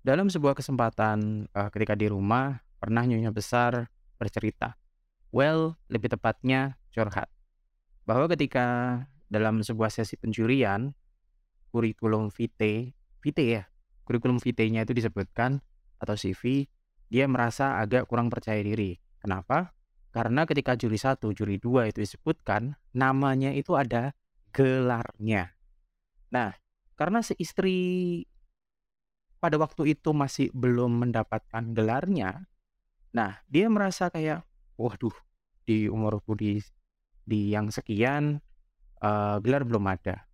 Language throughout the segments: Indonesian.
Dalam sebuah kesempatan, eee, ketika di rumah, pernah nyonya besar bercerita, well, lebih tepatnya curhat, bahwa ketika dalam sebuah sesi pencurian, kurikulum vitae vitae ya? Kurikulum vitae-nya itu disebutkan atau CV, dia merasa agak kurang percaya diri. Kenapa? Karena ketika juri 1, juri 2 itu disebutkan, namanya itu ada gelarnya. Nah, karena si istri pada waktu itu masih belum mendapatkan gelarnya, nah dia merasa kayak, "Waduh, di umurku di di yang sekian, eee, gelar belum ada.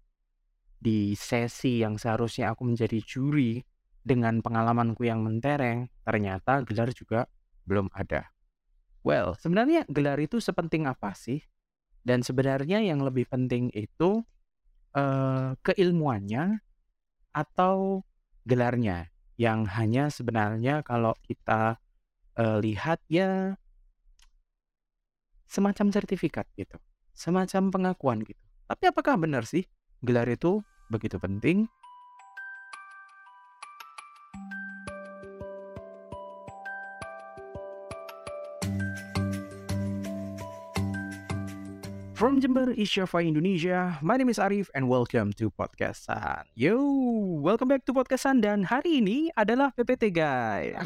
Di sesi yang seharusnya aku menjadi juri, dengan pengalamanku yang mentereng, ternyata gelar juga belum ada." Well, sebenarnya gelar itu sepenting apa sih? Dan sebenarnya yang lebih penting itu, eee, keilmuannya atau gelarnya? Yang hanya sebenarnya kalau kita, eee, lihat ya semacam sertifikat gitu, semacam pengakuan gitu. Tapi apakah benar sih gelar itu begitu penting? From Jember, Java, Indonesia, my name is Arif and welcome to Podcastan. Yo, welcome back to Podcastan dan hari ini adalah PPT guys.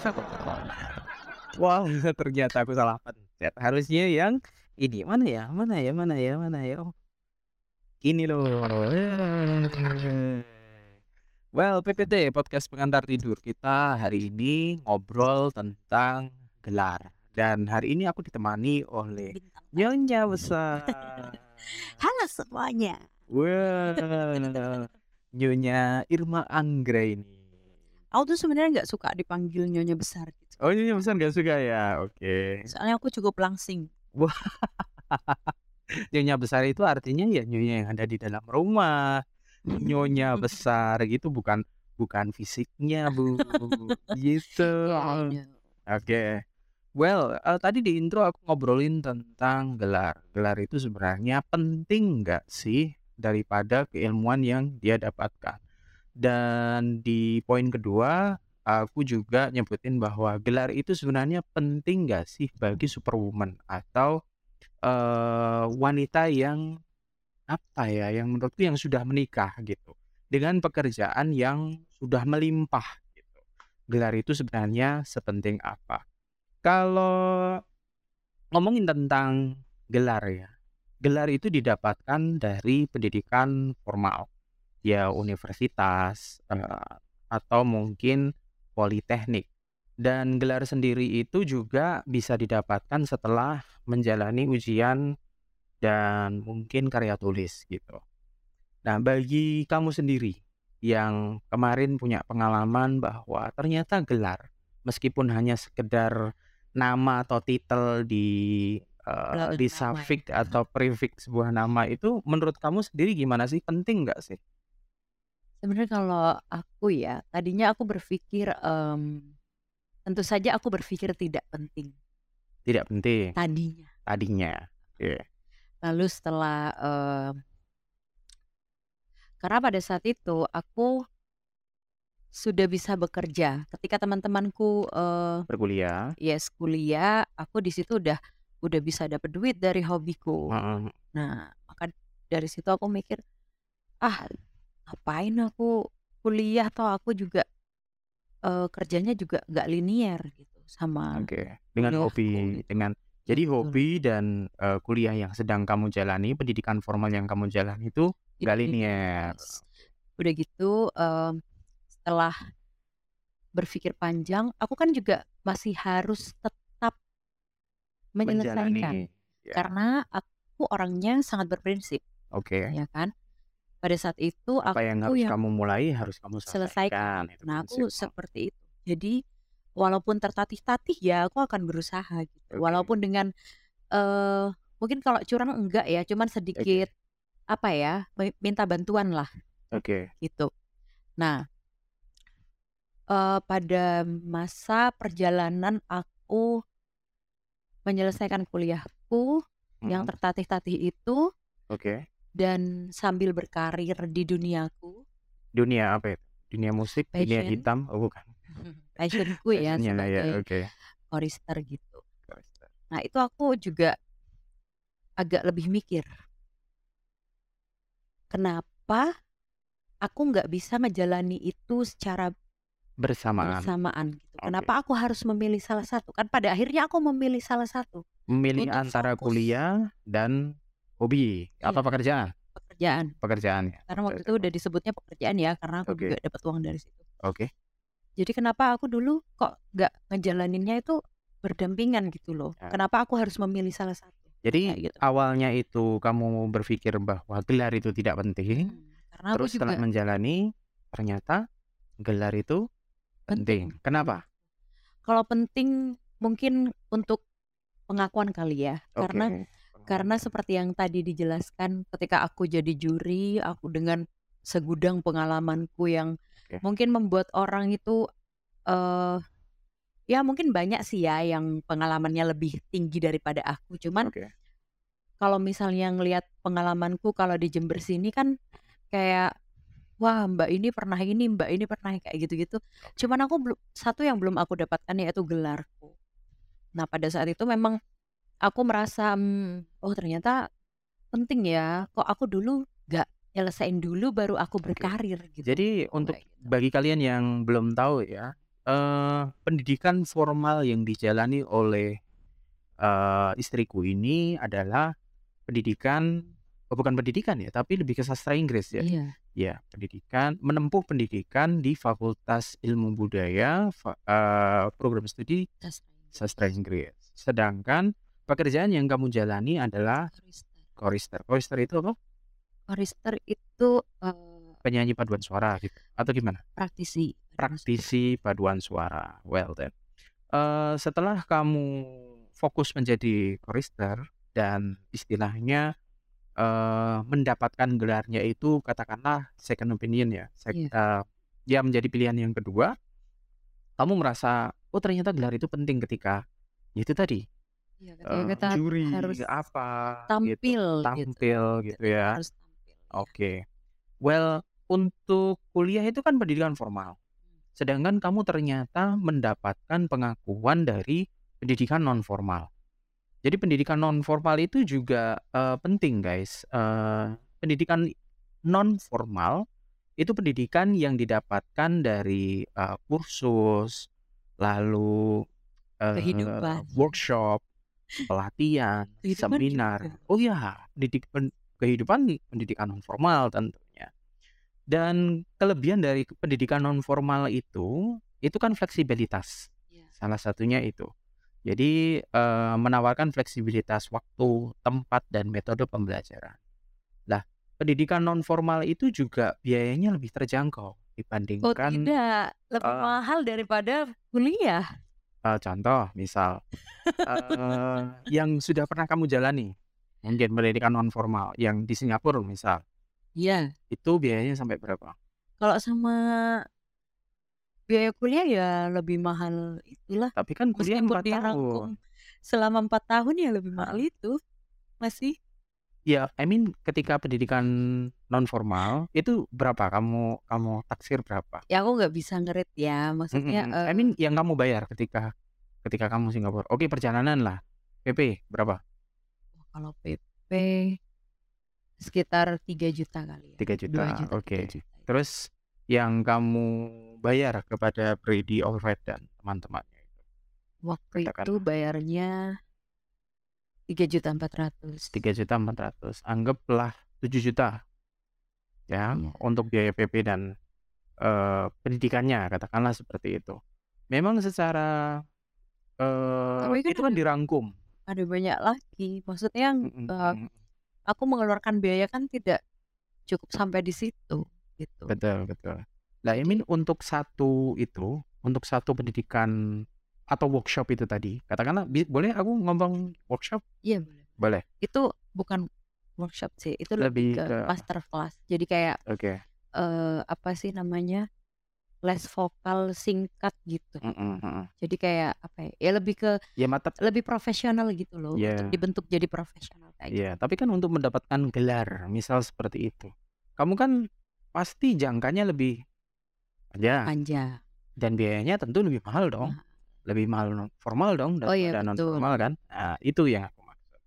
Wow, ternyata aku salah pencet. Harusnya yang ini mana ya? Mana ya? Mana ya? Mana ya? Oh. Ini loh. Well, PPT podcast pengantar tidur kita hari ini ngobrol tentang gelar. Dan hari ini aku ditemani oleh. Nyonya besar. Halo semuanya. Wah, Nyonya Irma Anggra ini. Aku tuh sebenarnya nggak suka dipanggil nyonya besar gitu. Oh, Nyonya besar gak suka ya? Oke. Soalnya aku cukup langsing. Nyonya besar itu artinya ya nyonya yang ada di dalam rumah. Nyonya besar gitu bukan bukan fisiknya, Bu. Gitu. Iya. Oke. Well, eh, tadi di intro aku ngobrolin tentang gelar. Gelar itu sebenarnya penting nggak sih daripada keilmuan yang dia dapatkan? Dan di poin kedua, aku juga nyebutin bahwa gelar itu sebenarnya penting nggak sih bagi superwoman atau eh, wanita yang apa ya, yang menurutku yang sudah menikah gitu, dengan pekerjaan yang sudah melimpah gitu. Gelar itu sebenarnya sepenting apa? Kalau ngomongin tentang gelar ya, gelar itu didapatkan dari pendidikan formal, ya universitas eh, atau mungkin politeknik. Dan gelar sendiri itu juga bisa didapatkan setelah menjalani ujian dan mungkin karya tulis gitu. Nah, bagi kamu sendiri yang kemarin punya pengalaman bahwa ternyata gelar meskipun hanya sekedar nama atau titel di Belakang di ya. suffix atau prefix sebuah nama itu menurut kamu sendiri gimana sih? Penting nggak sih? Sebenarnya kalau aku ya, tadinya aku berpikir em, tentu saja aku berpikir tidak penting Tidak penting tadinya. tadinya. Iya. Lalu setelah em, karena pada saat itu aku sudah bisa bekerja. Ketika teman-temanku eh, Berkuliah. yes kuliah, aku di situ udah udah bisa dapat duit dari hobiku. Heeh. Nah, maka dari situ aku mikir, ah ngapain aku kuliah toh aku juga eh, kerjanya juga nggak linear gitu sama Oke. Dengan hobi, gitu. dengan jadi Betul. hobi dan eh, kuliah yang sedang kamu jalani, pendidikan formal yang kamu jalani itu nggak yes. Udah gitu em, setelah berpikir panjang, aku kan juga masih harus tetap menyelesaikan. Ya. karena aku orangnya sangat berprinsip, Oke. ya kan? Pada saat itu Apa yang aku harus yang kamu mulai harus kamu selesaikan. selesaikan. Itu Nah, aku seperti itu. Jadi walaupun tertatih-tatih ya aku akan berusaha gitu. Oke. Walaupun dengan eh mungkin kalau curang enggak ya, cuman sedikit apa ya, mi- minta bantuan lah Oke. gitu. Nah, eh pada masa perjalanan aku menyelesaikan kuliahku yang tertatih-tatih itu Oke. dan sambil berkarir di duniaku, Dunia apa itu? Dunia musik, dunia passion. hitam? Oh, bukan. passion-ku ya Passion-nya ya, sebagai oke. chorister gitu. Chorister. Nah, itu aku juga agak lebih mikir. Kenapa aku nggak bisa menjalani itu secara Bersamaan. bersamaan gitu. Oke. Kenapa aku harus memilih salah satu? Kan pada akhirnya aku memilih salah satu Memilih untuk antara fokus kuliah dan hobi apa Iya. pekerjaan? pekerjaan. Pekerjaan ya. Karena waktu itu udah disebutnya pekerjaan ya, karena aku Oke. juga dapat uang dari situ. Oke. Jadi kenapa aku dulu kok nggak ngejalaninnya itu berdampingan gitu loh? Ya. Kenapa aku harus memilih salah satu? Jadi Kayak gitu. awalnya itu kamu berpikir bahwa gelar itu tidak penting, Hmm, karena aku terus setelah juga menjalani ternyata gelar itu penting. Kenapa? Kalau penting mungkin untuk pengakuan kali ya, karena Oke. karena seperti yang tadi dijelaskan ketika aku jadi juri, aku dengan segudang pengalamanku yang Oke. mungkin membuat orang itu eh ya mungkin banyak sih ya yang pengalamannya lebih tinggi daripada aku. Cuman Oke. kalau misalnya ngelihat pengalamanku kalau di Jember sini kan kayak wah Mbak ini pernah ini, Mbak ini pernah kayak gitu-gitu. Cuman aku belum satu yang belum aku dapatkan yaitu gelarku. Nah pada saat itu memang aku merasa "Hmm, oh ternyata penting ya. Kok aku dulu gak nyelesain dulu baru aku berkarir gitu. Jadi untuk gitu. bagi kalian yang belum tahu ya, eh pendidikan formal yang dijalani oleh eh istriku ini adalah pendidikan oh bukan pendidikan ya, tapi lebih ke sastra Inggris ya. Iya. Ya, pendidikan menempuh pendidikan di Fakultas Ilmu Budaya, fa- eh, program studi Sastra sastra Inggris. Sedangkan pekerjaan yang kamu jalani adalah Chorister. chorister. Chorister itu apa? Chorister itu eh, Penyanyi paduan suara gitu. Atau gimana? praktisi. praktisi paduan suara. Well then, eh, setelah kamu fokus menjadi chorister dan istilahnya eh, mendapatkan gelarnya itu katakanlah second opinion ya, sek- Iya. eh, ya menjadi pilihan yang kedua, kamu merasa oh ternyata gelar itu penting ketika ya itu tadi Iya, ketika eh, kita juri harus apa gitu, tampil gitu. tampil gitu ya. Tampil. ya. Oke. Well, untuk kuliah itu kan pendidikan formal. Sedangkan kamu ternyata mendapatkan pengakuan dari pendidikan non formal. Jadi pendidikan non formal itu juga eh, penting, guys. Eh, pendidikan non formal itu pendidikan yang didapatkan dari eh, kursus, lalu Kehidupan. workshop, pelatihan, Kehidupan seminar. juga. Oh ya, pendidik pen- kehidupan di pendidikan non formal tentunya. Dan kelebihan dari pendidikan non formal itu itu kan fleksibilitas. Iya. Salah satunya itu. Jadi eh, menawarkan fleksibilitas waktu, tempat dan metode pembelajaran. Nah, pendidikan non formal itu juga biayanya lebih terjangkau Oh dibandingkan tidak, lebih eh, mahal daripada kuliah. eh, contoh misal eh, yang sudah pernah kamu jalani mungkin pendidikan non formal yang di Singapura misal Iya. itu biayanya sampai berapa? Kalau sama biaya kuliah ya lebih mahal itulah. Tapi kan kuliah 4 tahun. selama empat tahun ya lebih mahal itu. Masih Ya, I mean ketika pendidikan non formal itu berapa kamu kamu taksir berapa? ya aku nggak bisa ngerit ya. Maksudnya Mm-mm. I eh, mean yang kamu bayar ketika ketika kamu Singapura. Oke, perjalanan lah. PP berapa? kalau PP sekitar 3 juta kali ya. 3 juta. 2 juta, Oke. 3 juta. ya. Terus yang kamu bayar kepada Brady Allred dan teman-temannya itu Waktu katakan itu bayarnya 3 juta 400. 3 juta 400. Anggaplah 7 juta ya Iya. untuk biaya PP dan eh, pendidikannya katakanlah seperti itu. Memang secara eh Tapi kan itu kan dirangkum. ada banyak lagi. Maksudnya Mm-mm, eh, mm. aku mengeluarkan biaya kan tidak cukup sampai di situ gitu. Betul, betul. Nah, I Jadi mean untuk satu itu, untuk satu pendidikan atau workshop itu tadi, katakanlah boleh aku ngomong workshop? iya boleh. Boleh. Itu bukan workshop sih, itu lebih Lebih ke ke master class. Jadi kayak oke. eh apa sih namanya? les vokal singkat gitu. Mm-mm, mm-mm. Jadi kayak apa ya? Ya lebih ke Ya mata lebih profesional gitu loh untuk ya, dibentuk jadi profesional kayak gitu. ya, tapi kan untuk mendapatkan gelar, misal seperti itu. Kamu kan pasti jangkanya lebih panjang. Panjang. Dan biayanya tentu lebih mahal dong. Mahal. Lebih mahal non formal dong Oh iya, non formal kan. Nah, itu yang aku maksud.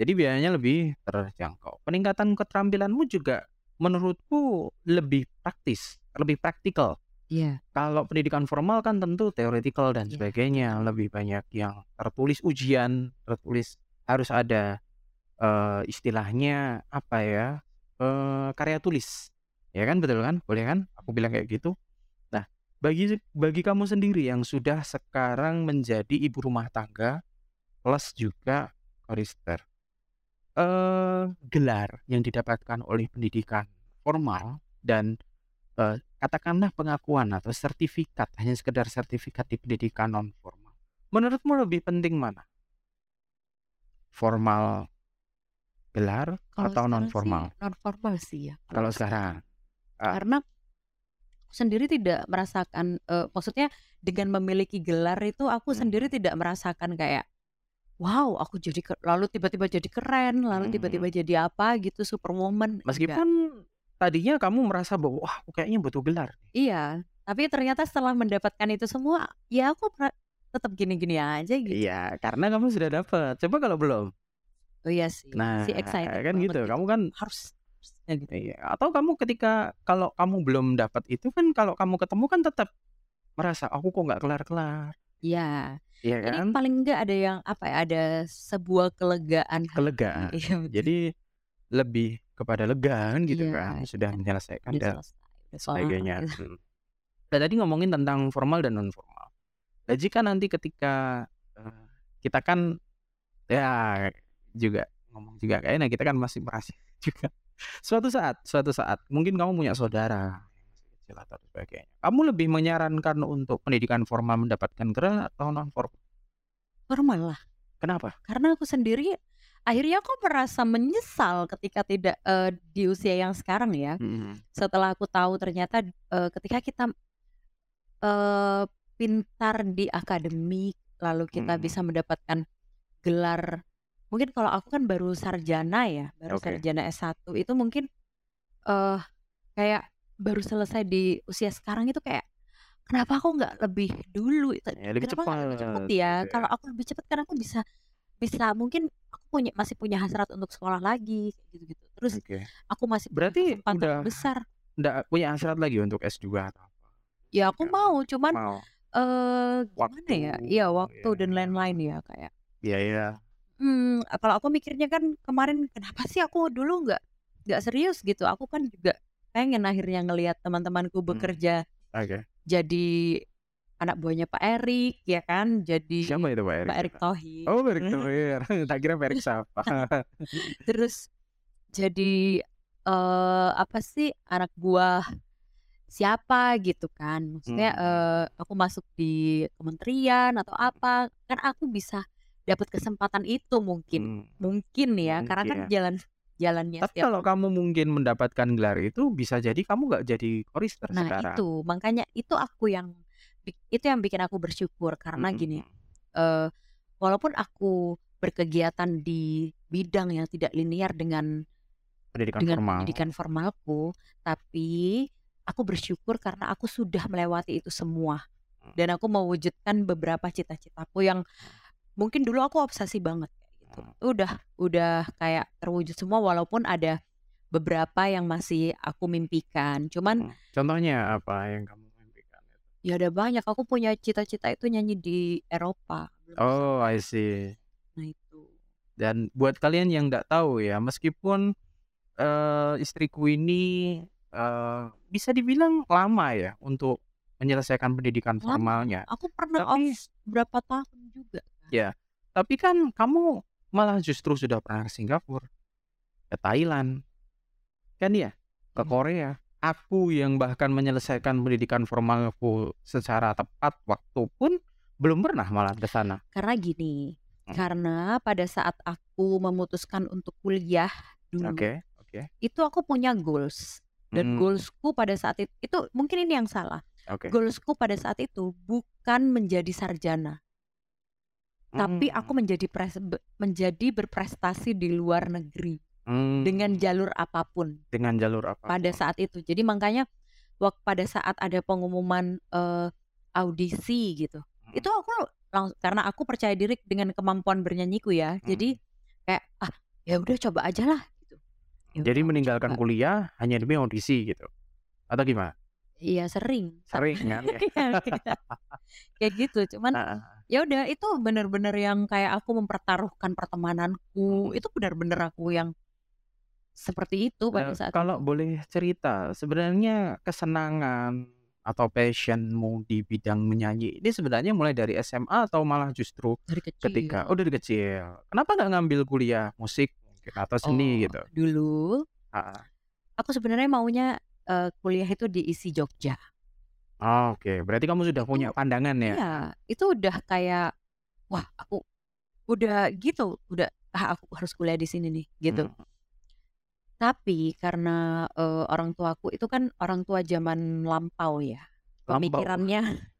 Jadi biayanya lebih terjangkau. Peningkatan keterampilanmu juga menurutku lebih praktis, lebih praktikal. Iya. Kalau pendidikan formal kan tentu theoretical dan Iya. sebagainya, lebih banyak yang tertulis ujian, tertulis harus ada eh, istilahnya apa ya? eh, karya tulis. Ya kan betul kan? Boleh kan? Aku bilang kayak gitu. Nah, bagi bagi kamu sendiri yang sudah sekarang menjadi ibu rumah tangga plus juga korister. Eh gelar yang didapatkan oleh pendidikan formal dan eh, katakanlah pengakuan atau sertifikat hanya sekedar sertifikat di pendidikan non formal. Menurutmu lebih penting mana? Formal gelar Kalau atau non formal? non formal sih ya. kalau sekarang, ah, Karena sendiri tidak merasakan eh, maksudnya dengan memiliki gelar itu aku sendiri hmm, tidak merasakan kayak wow, aku jadi lalu tiba-tiba jadi keren, lalu hmm. tiba-tiba jadi apa gitu superwoman. Enggak. Meskipun tadinya kamu merasa bahwa wah, aku kayaknya butuh gelar. Iya, tapi ternyata setelah mendapatkan itu semua, ya aku tetap gini-gini aja gitu. Iya, karena kamu sudah dapat. Coba kalau belum. Oh iya sih, Nah, si excited kan gitu. gitu. Kamu kan Harus, harusnya gitu. Iya, atau kamu ketika kalau kamu belum dapat itu kan kalau kamu ketemu kan tetap merasa aku kok nggak kelar-kelar, Iya, iya jadi kan? paling enggak ada yang apa ya, ada sebuah kelegaan. Kelegaan. Iya betul. Jadi lebih kepada lega kan gitu Iya, kan, sudah kan menyelesaikan dan kelar sebagainya. gitu. Hmm. Nah, tadi ngomongin tentang formal dan non formal. Nah, jika nanti ketika eh, kita kan ya juga ngomong juga kayaknya kita kan masih merasa juga suatu saat suatu saat mungkin kamu punya saudara kecil atau sebagainya kamu lebih menyarankan untuk pendidikan formal mendapatkan gelar atau non formal Normal lah, kenapa karena aku sendiri akhirnya aku merasa menyesal ketika tidak eh, di usia yang sekarang ya. Mm-mm. Setelah aku tahu ternyata eh, ketika kita eh, pintar di akademik, lalu kita Mm-mm. bisa mendapatkan gelar. Mungkin kalau aku kan baru sarjana ya, baru oke. sarjana S1 itu mungkin eh kayak baru selesai di usia sekarang itu kayak kenapa aku nggak lebih dulu? Ya lebih kenapa nggak lebih cepat ya? gitu ya. Kalau aku lebih cepet kan aku bisa bisa mungkin aku punya masih punya hasrat untuk sekolah lagi gitu gitu terus oke. aku masih berarti udah besar. nggak punya hasrat lagi untuk S2 atau apa? Ya aku Ya, mau cuman mau. eh gimana waktu ya? Iya waktu ya dan lain-lain ya kayak. Ya ya hmm kalau aku mikirnya kan kemarin kenapa sih aku dulu nggak nggak serius? Gitu. Aku kan juga pengen akhirnya ngelihat teman-temanku Hmm, bekerja oke. jadi anak buahnya Pak Erik ya kan? Jadi siapa itu Pak Erik Pak Erik Thohir. Oh Pak Erik Thohir. Tak kira Pak Erik siapa. Terus jadi eh apa sih anak buah siapa gitu kan? Maksudnya Hmm. eh aku masuk di kementerian atau apa? Kan aku bisa dapat kesempatan itu mungkin Hmm, mungkin ya karena kan mungkin. jalan jalannya Tapi kalau kamu mungkin mendapatkan gelar itu bisa jadi kamu nggak jadi korister nah sekarang. itu makanya itu aku yang itu yang bikin aku bersyukur karena gini Mm-mm. eh walaupun aku berkegiatan di bidang yang tidak linear dengan Pendidikan dengan formal. pendidikan formalku, tapi aku bersyukur karena aku sudah melewati itu semua Hmm. dan aku mewujudkan beberapa cita-citaku yang mungkin dulu aku obsesi banget kayak gitu. Hmm. Udah udah kayak terwujud semua walaupun ada beberapa yang masih aku mimpikan. Cuman Hmm. Contohnya apa yang kamu mimpikan? ya ada banyak. Aku punya cita-cita itu nyanyi di Eropa. Oh, I see. Nah itu. Dan buat kalian yang nggak tahu ya, meskipun eh, istriku ini eh, bisa dibilang lama ya untuk menyelesaikan pendidikan Lama. formalnya. Aku pernah off Tapi berapa tahun juga. Ya, tapi kan kamu malah justru sudah pernah ke Singapura, ke Thailand, kan ya, ke Iya. Korea. Aku yang bahkan menyelesaikan pendidikan formalku secara tepat waktu pun belum pernah malah ke sana. Karena gini, Hmm. karena pada saat aku memutuskan untuk kuliah dulu, Oke, oke. itu aku punya goals. Dan Hmm, goalsku pada saat itu, itu mungkin ini yang salah. Oke. Goalsku pada saat itu bukan menjadi sarjana, tapi aku Hmm, menjadi pres- menjadi berprestasi di luar negeri hmm, dengan jalur apa pun dengan jalur apa? pada saat itu. Jadi makanya waktu pada saat ada pengumuman eh, audisi gitu. Mhm. Itu aku lang karena aku percaya diri dengan kemampuan bernyanyiku ya. Jadi Mhm. kayak, "Ah, ya udah coba aja lah," gitu. Ya Jadi aku meninggalkan coba. kuliah hanya demi audisi gitu? Atau gimana? Iya sering, Sering kan ya? iya iya. Kayak gitu, cuman Heeh. ya udah itu bener-bener yang kayak aku mempertaruhkan pertemananku, Mhm. itu bener-bener aku yang seperti itu pada saat kalau itu. boleh cerita, sebenarnya kesenangan atau passion-mu di bidang menyanyi ini sebenarnya mulai dari SMA atau malah justru Dari ketika kecil. oh dari kecil. Kenapa nggak ngambil kuliah musik mungkin atau seni Oh, gitu? dulu Heeh. aku sebenarnya maunya, eee, kuliah itu di ISI Jogja. Oke, berarti kamu sudah punya pandangan ya? iya, itu udah kayak, wah aku udah gitu, udah, ah aku harus kuliah di sini nih, gitu. Mhm. Tapi karena, eee, orang tuaku itu kan orang tua zaman lampau ya, Lampau? pemikirannya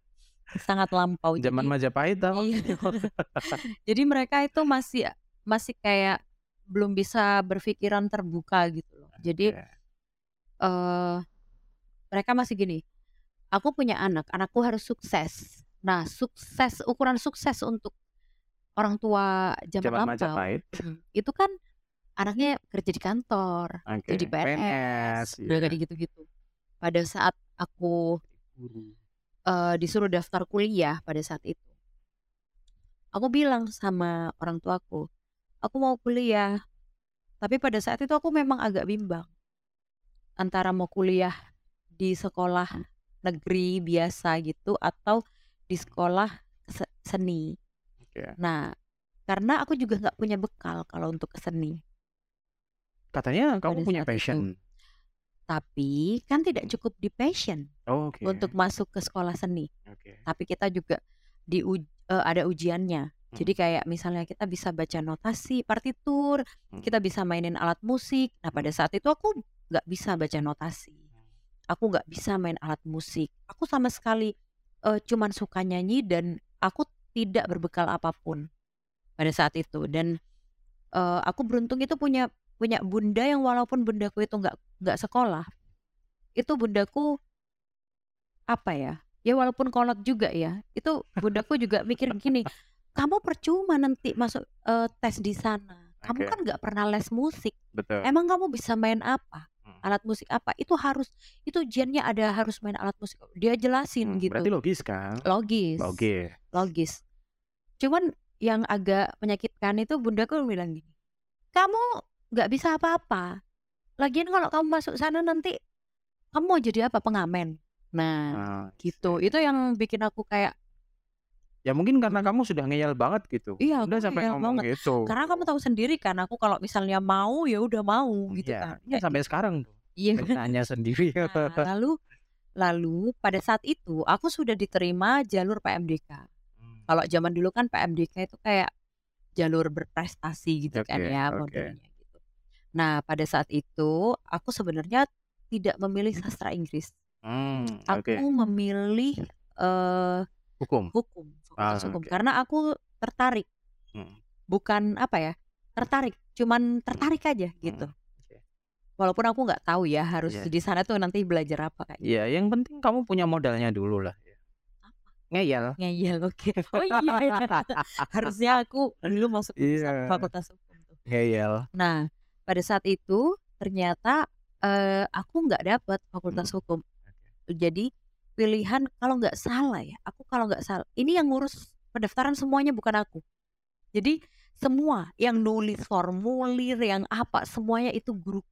sangat lampau. Zaman Jadi Majapahit apa? iya. Jadi mereka itu masih masih kayak belum bisa berpikiran terbuka gitu loh. Jadi Oke. Eee, mereka masih gini, "Aku punya anak, anakku harus sukses." Nah, sukses ukuran sukses untuk orang tua zaman Zaman lampau Majapahit? itu kan anaknya kerja di kantor, jadi Oke, PNS, PNS, udah iya. kayak gitu-gitu. Pada saat aku eee, disuruh daftar kuliah pada saat itu aku bilang sama orang tuaku, "Aku mau kuliah." Tapi pada saat itu aku memang agak bimbang. Antara mau kuliah di sekolah negeri biasa gitu atau di sekolah se seni. Oke. Nah, karena aku juga nggak punya bekal kalau untuk ke seni. Katanya Pada kamu punya itu. passion? Tapi kan tidak cukup di passion Oke. untuk masuk ke sekolah seni. Oke. Tapi kita juga diuj eee, ada ujiannya. Jadi Mhm. kayak misalnya kita bisa baca notasi, partitur, Mhm. kita bisa mainin alat musik. Nah, pada saat itu aku nggak bisa baca notasi. Aku nggak bisa main alat musik. Aku sama sekali, eee, cuman suka nyanyi dan aku tidak berbekal apa pun pada saat itu. Dan, eee, aku beruntung itu punya punya bunda yang walaupun bundaku itu nggak nggak sekolah, itu bundaku apa ya, ya walaupun kolot juga ya, itu bundaku juga mikir gini, "Kamu percuma nanti masuk, eee, tes di sana. Kamu Oke. kan nggak pernah les musik. Betul. Emang kamu bisa main apa? Alat musik apa? Itu harus itu ujiannya ada harus main alat musik." Dia jelasin Mmm, gitu. berarti logis kan? Logis. Logis. Logis. Cuman yang agak menyakitkan itu bundaku bilang gini, "Kamu nggak bisa apa-apa. Lagian kalau kamu masuk sana nanti kamu mau jadi apa? Pengamen." Nah, Ah, gitu. iya. Itu yang bikin aku kayak Ya mungkin karena Mhm. kamu sudah ngeyel banget gitu. Iya, aku sampai ngomong banget. gitu. Karena kamu tahu sendiri kan aku kalau misalnya mau, ya udah mau gitu Iya, kan. iya Kayak sampai gitu. sekarang tuh. Iya. Nanya sendiri. Nah, lalu lalu pada saat itu aku sudah diterima jalur PMDK. Mmm. Kalau zaman dulu kan PMDK itu kayak jalur berprestasi gitu kan Oke, ya modelnya gitu. Nah, pada saat itu aku sebenarnya tidak memilih sastra Inggris. Mmm, Aku oke. memilih, eee, Hukum? hukum, Ah, hukum. oke. Karena aku tertarik. Mhm. Bukan apa ya, tertarik, cuman tertarik aja gitu. Mhm. Walaupun aku nggak tahu ya harus Iya. di sana tuh nanti belajar apa kayak gitu. Iya, yang penting kamu punya modalnya dulu lah ya. Apa? Ngeyel. Ngeyel, oke. Oh iya ya. Harusnya aku dulu masuk Iya. fakultas hukum tuh. Ngeyel. Nah, pada saat itu ternyata, eee, aku nggak dapet fakultas Mhm. hukum. Jadi pilihan kalau nggak salah ya, aku kalau nggak salah ini yang ngurus pendaftaran semuanya bukan aku. Jadi semua yang nulis formulir, yang apa, semuanya itu guruku.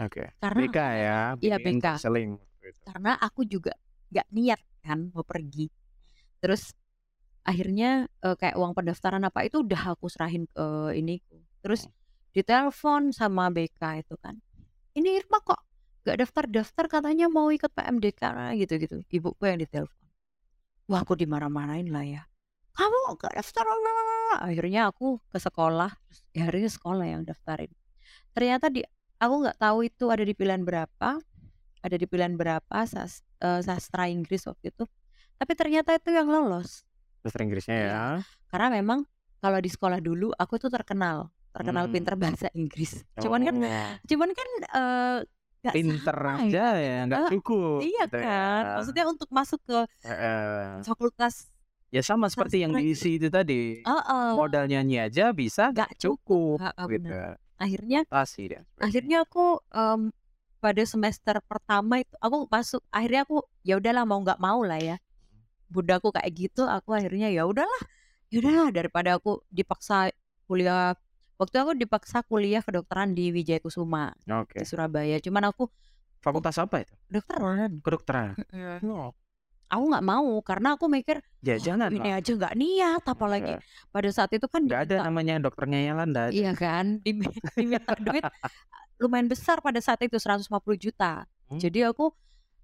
Oke. Karena BK ya, Iya, BK. counseling waktu itu. Karena aku juga nggak niat kan mau pergi. Terus akhirnya, eee, kayak uang pendaftaran apa itu udah aku serahin ke iniku. Terus Mhm. ditelepon sama BK itu kan, "Ini Irma kok nggak daftar-daftar katanya mau ikut PMDK," gitu-gitu. Ibuku yang ditelepon. Wah, aku dimarah-marahin lah ya. "Kamu nggak daftar," akhirnya aku ke sekolah, terus ya akhirnya sekolah yang daftarin. Ternyata di aku nggak tahu itu ada di pilihan berapa, ada di pilihan berapa sas eee, sastra Inggris waktu itu, tapi ternyata itu yang lolos. Sastra Inggrisnya Iya. ya. Karena memang kalau di sekolah dulu aku tuh terkenal, terkenal Mmm. pinter bahasa Inggris. Cuman kan Oh. cuman kan, eee, nggak pinter sama aja ya. ya nggak Eh, cukup iya gitu kan? ya. Maksudnya untuk masuk ke Heeh. fakultas Ya sama seperti yang diisi itu tadi. Heeh. Modal nyanyi aja bisa Nggak cukup Heeh, gitu. bener. Akhirnya dan sebagainya. akhirnya aku em, pada semester pertama itu aku masuk akhirnya aku ya udahlah mau nggak mau lah ya bundaku kayak gitu aku akhirnya ya udahlah ya udahlah daripada aku dipaksa kuliah waktu aku dipaksa kuliah kedokteran di Wijaya Kusuma Oke. di Surabaya cuman aku Fakultas apa itu? kedokteran Kedokteran. Oh. Aku nggak mau karena aku mikir Ya jangan ini lah. aja nggak niat apalagi Nggak. pada saat itu kan Nggak ada namanya dokternya Yalan nggak ada. iya kan Dimi- diminta duit lumayan besar pada saat itu 150 juta Hmm. jadi aku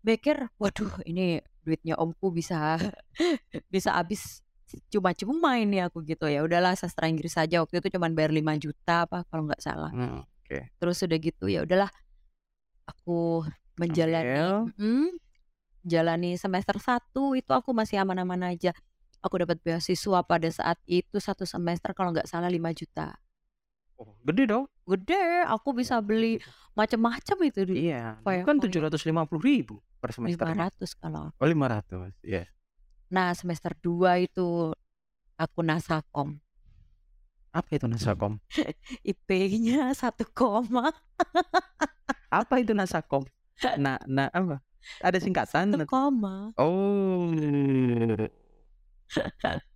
mikir waduh ini duitnya omku bisa bisa habis cuma-cuma ini aku gitu ya udahlah sastra Inggris saja waktu itu cuman bayar 5 juta apa kalau nggak salah Hmm, Oke. terus udah gitu ya udahlah aku menjalani Mm, jalani semester satu itu aku masih aman-aman aja aku dapat beasiswa pada saat itu satu semester kalau nggak salah 5 juta Oh, gede dong. gede aku bisa beli macam-macam itu di Iya. Foya- Kan tujuh ratus lima puluh ribu per semester. 500 kalau Oh lima ratus. Iya. nah semester 2 itu aku nasakom Apa itu nasakom? IP-nya satu koma Apa itu nasakom? Nah, nah apa? Ada singkatan? satu koma Oh.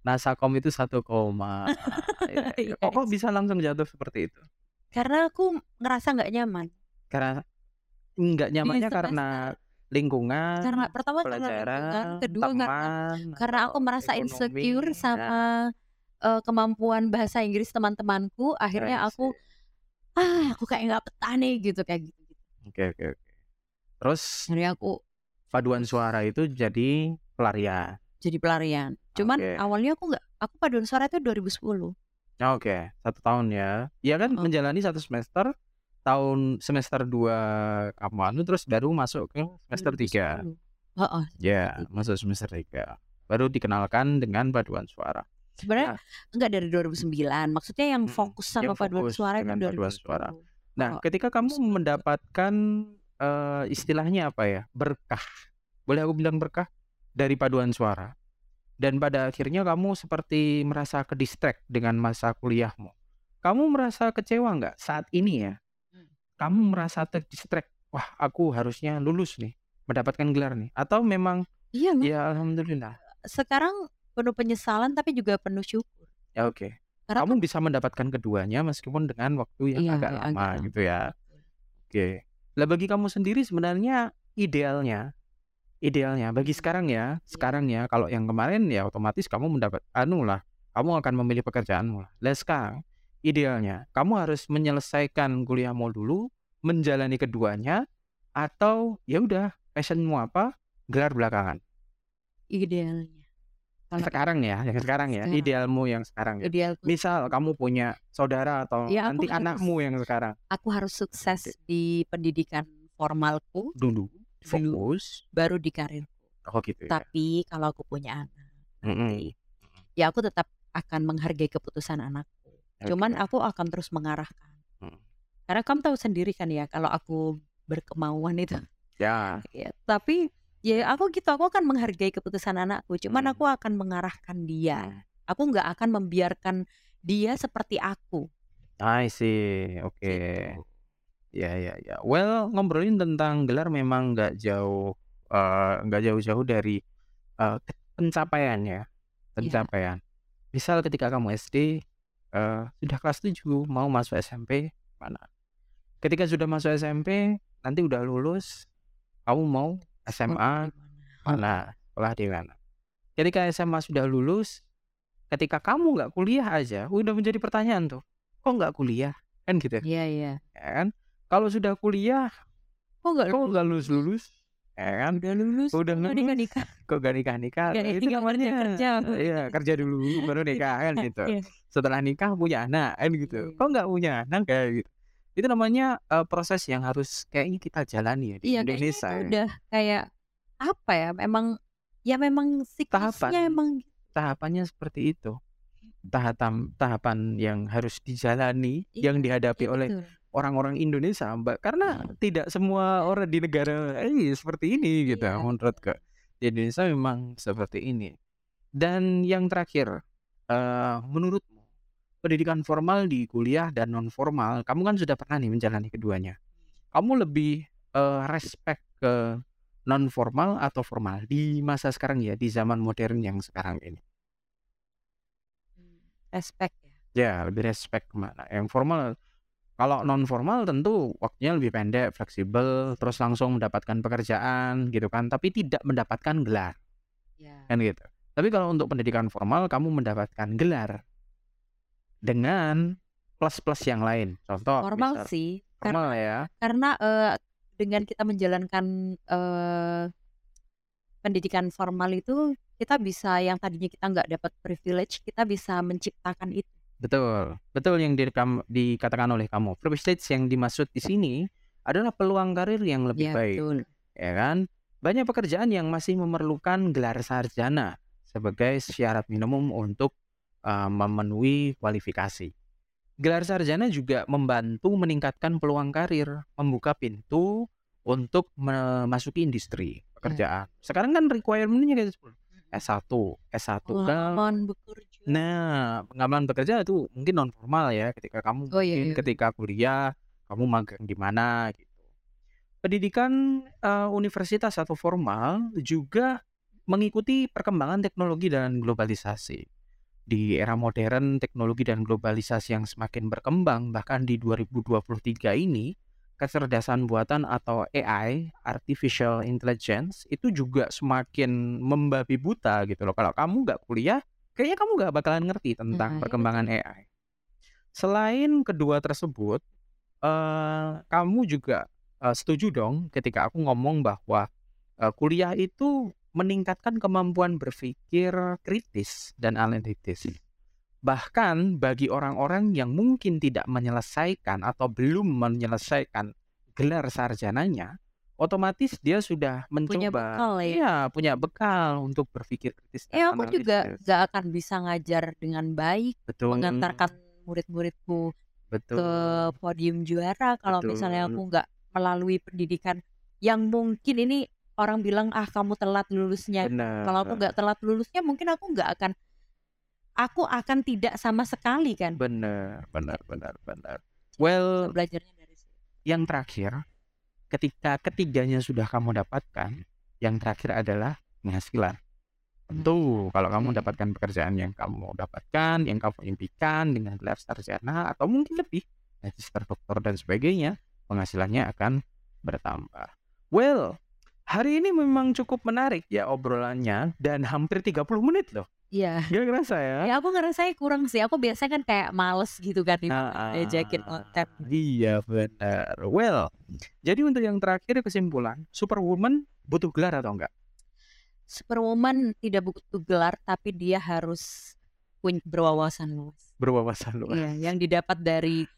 Nasakom itu satu koma. Iya, iya. Kok, kok Yes. bisa langsung jatuh seperti itu? karena aku ngerasa nggak nyaman Karena nggak nyamannya karena lingkungan, karena pertama karena lingkungan pelajaran, kedua karena teman, karena aku atau merasa ekonomi, insecure ya. sama eh, kemampuan bahasa Inggris teman-temanku akhirnya aku ah aku kayak nggak betah nih gitu kayak gitu Oke oke oke. Terus akhirnya aku paduan suara itu jadi pelarian. jadi pelarian cuman Oke. awalnya aku nggak aku paduan suara itu 2010 Ya, Oke, satu tahun ya. Iya kan Oh. menjalani satu semester, tahun semester dua kamu terus baru masuk ke semester tiga. 2010. Heeh. Ya, masuk semester tiga. Baru dikenalkan dengan paduan suara. sebenarnya enggak dari 2009 maksudnya yang Mm-mm. fokus sama Yang paduan fokus suara itu dengan paduan 2010 suara. Nah, Oh, ketika kamu mendapatkan eh, istilahnya apa ya? Berkah. Boleh aku bilang berkah dari paduan suara. Dan pada akhirnya kamu seperti merasa ke distract dengan masa kuliahmu. Kamu merasa kecewa nggak saat ini ya? Hmm. Kamu merasa terdistract. Wah, aku harusnya lulus nih, mendapatkan gelar nih. Atau memang iya loh. ya alhamdulillah. sekarang penuh penyesalan tapi juga penuh syukur Ya oke. karena Kamu bisa mendapatkan keduanya meskipun dengan waktu yang Iya, agak ya, lama agak lama. gitu ya. Oke. Lah bagi kamu sendiri sebenarnya idealnya idealnya bagi sekarang ya, sekarang ya kalau yang kemarin ya otomatis kamu mendapat anu lah, kamu akan memilih pekerjaanmu lah. Lah sekarang idealnya kamu harus menyelesaikan kuliahmu dulu, menjalani keduanya atau ya udah passionmu apa, gelar belakangan. idealnya kalau Sekarang ya, yang sekarang ya, Sekarang. idealmu yang sekarang ya. ideal Misal kamu punya saudara atau Ya, nanti harus- anakmu yang sekarang aku harus sukses di pendidikan formalku dulu fokus. baru di karir Oh gitu ya. tapi kalau aku punya anak Mm-mm. ya aku tetap akan menghargai keputusan anakku cuman Oke. aku akan terus mengarahkan Hmm. karena kamu tahu sendiri kan ya kalau aku berkemauan itu ya ya, tapi ya aku gitu aku akan menghargai keputusan anakku cuman Hmm. aku akan mengarahkan dia aku nggak akan membiarkan dia seperti aku I see. Oke. Gitu. Ya ya ya. Well, ngobrolin tentang gelar memang nggak jauh eh, nggak jauh-jauh dari ke- pencapaian ya. Pencapaian. Misal ketika kamu SD eh, sudah kelas 7 mau masuk SMP mana? Ketika sudah masuk SMP nanti udah lulus kamu mau SMA Gimana? mana? Sekolah di mana? Ketika SMA sudah lulus, ketika kamu nggak kuliah aja, udah menjadi pertanyaan tuh, kok nggak kuliah? Kan gitu, Iya iya. ya kan? Kalau sudah kuliah, Kok nggak kok nggak lulus lulus? Ya kan? udah lulus? Udah lulus. nikah nikah? Kok gak nikah nikah? Nggak itu namanya kerja. Iya, kerja dulu baru nikah kan gitu. Iya. Setelah nikah punya anak kan gitu. Iya. Kok nggak punya anak kayak gitu? Itu namanya eh, proses yang harus kayaknya kita jalani ya di Iya Indonesia. ya. udah kayak apa ya? Memang ya memang siklusnya emang tahapannya seperti itu. Tahapan tahapan yang harus dijalani, Iya, yang dihadapi ya oleh orang-orang Indonesia, Mbak, karena tidak semua orang di negara eh seperti ini gitu Iya, menurutku. Di Indonesia memang seperti ini. Dan yang terakhir, eee, menurutmu pendidikan formal di kuliah dan non formal, kamu kan sudah pernah nih menjalani keduanya. Kamu lebih, eee, respect ke non formal atau formal di masa sekarang ya, di zaman modern yang sekarang ini? Respect ya? Ya, lebih respect ke mana? Yang formal kalau non formal tentu waktunya lebih pendek, fleksibel, terus langsung mendapatkan pekerjaan gitu kan, tapi tidak mendapatkan gelar. Iya. Kan gitu. Tapi kalau untuk pendidikan formal kamu mendapatkan gelar dengan plus-plus yang lain. Contoh Formal misal sih, formal karena ya. karena, eee, dengan kita menjalankan, eee pendidikan formal itu kita bisa yang tadinya kita nggak dapat privilege, kita bisa menciptakan itu. Betul, betul yang direkam dikatakan oleh kamu. Privilege yang dimaksud di sini adalah peluang karir yang lebih Iya, baik, betul. ya kan? Banyak pekerjaan yang masih memerlukan gelar sarjana sebagai syarat minimum untuk, eee, memenuhi kualifikasi. Gelar sarjana juga membantu meningkatkan peluang karir, membuka pintu untuk memasuki industri pekerjaan. Sekarang kan requirement-nya kayak gitu, Mhm. S1 S1 kan Pengalaman bekerja. Nah, pengalaman bekerja itu mungkin non formal ya, ketika kamu Oh, iya iya. ketika kuliah, kamu magang di mana gitu. Pendidikan, eee, universitas atau formal juga mengikuti perkembangan teknologi dan globalisasi. Di era modern, teknologi dan globalisasi yang semakin berkembang, bahkan di 2023 ini, kecerdasan buatan atau AI, artificial intelligence, itu juga semakin membabi buta gitu loh. Kalau kamu nggak kuliah, kayaknya kamu nggak bakalan ngerti tentang Nah, perkembangan betul. AI. Selain kedua tersebut, eee, kamu juga, eee, setuju dong ketika aku ngomong bahwa, eee, kuliah itu meningkatkan kemampuan berpikir kritis dan analitis. Bahkan bagi orang-orang yang mungkin tidak menyelesaikan atau belum menyelesaikan gelar sarjananya, otomatis dia sudah Punya mencoba bekal ya? iya, punya bekal untuk berpikir kritis Eh, aku juga nggak akan bisa ngajar dengan baik, Betul. mengantarkan murid-muridku ke Betul. podium juara kalau misalnya aku Betul. nggak melalui pendidikan yang mungkin ini orang bilang, "Ah, kamu telat lulusnya." Kalau aku nggak telat lulusnya mungkin aku nggak akan aku akan tidak sama sekali kan. Bener bener Kayak bener bener. Jadi bisa Well belajarnya dari situ. yang terakhir, ketika ketiganya sudah kamu dapatkan, yang terakhir adalah penghasilan. Tentu kalau kamu mendapatkan pekerjaan yang kamu dapatkan, yang kamu impikan dengan gelar sarjana atau mungkin lebih, magister, doktor dan sebagainya, penghasilannya akan bertambah. Well, hari ini memang cukup menarik ya obrolannya dan hampir 30 menit loh. Iya. Nggak kerasa ya? Ya aku ngerasanya kurang sih, aku biasanya kan kayak males gitu kan Heeh. diajakin konten. Iya benar. Well, jadi untuk yang terakhir kesimpulan, Superwoman butuh gelar atau enggak? Superwoman tidak butuh gelar tapi dia harus berwawasan luas. Berwawasan luas. Iya, yang didapat dari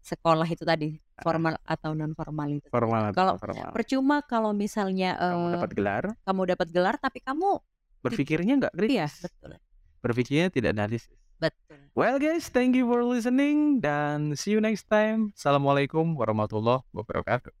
sekolah itu tadi. Formal atau non formal itu. Formal atau Kalau formal. percuma kalau misalnya, Kamu eee, dapat gelar, kamu dapat gelar tapi kamu berpikirnya nggak iya, kritis. betul. Berpikirnya tidak analisis. Betul. Well guys, thank you for listening dan see you next time. Assalamualaikum warahmatullahi wabarakatuh.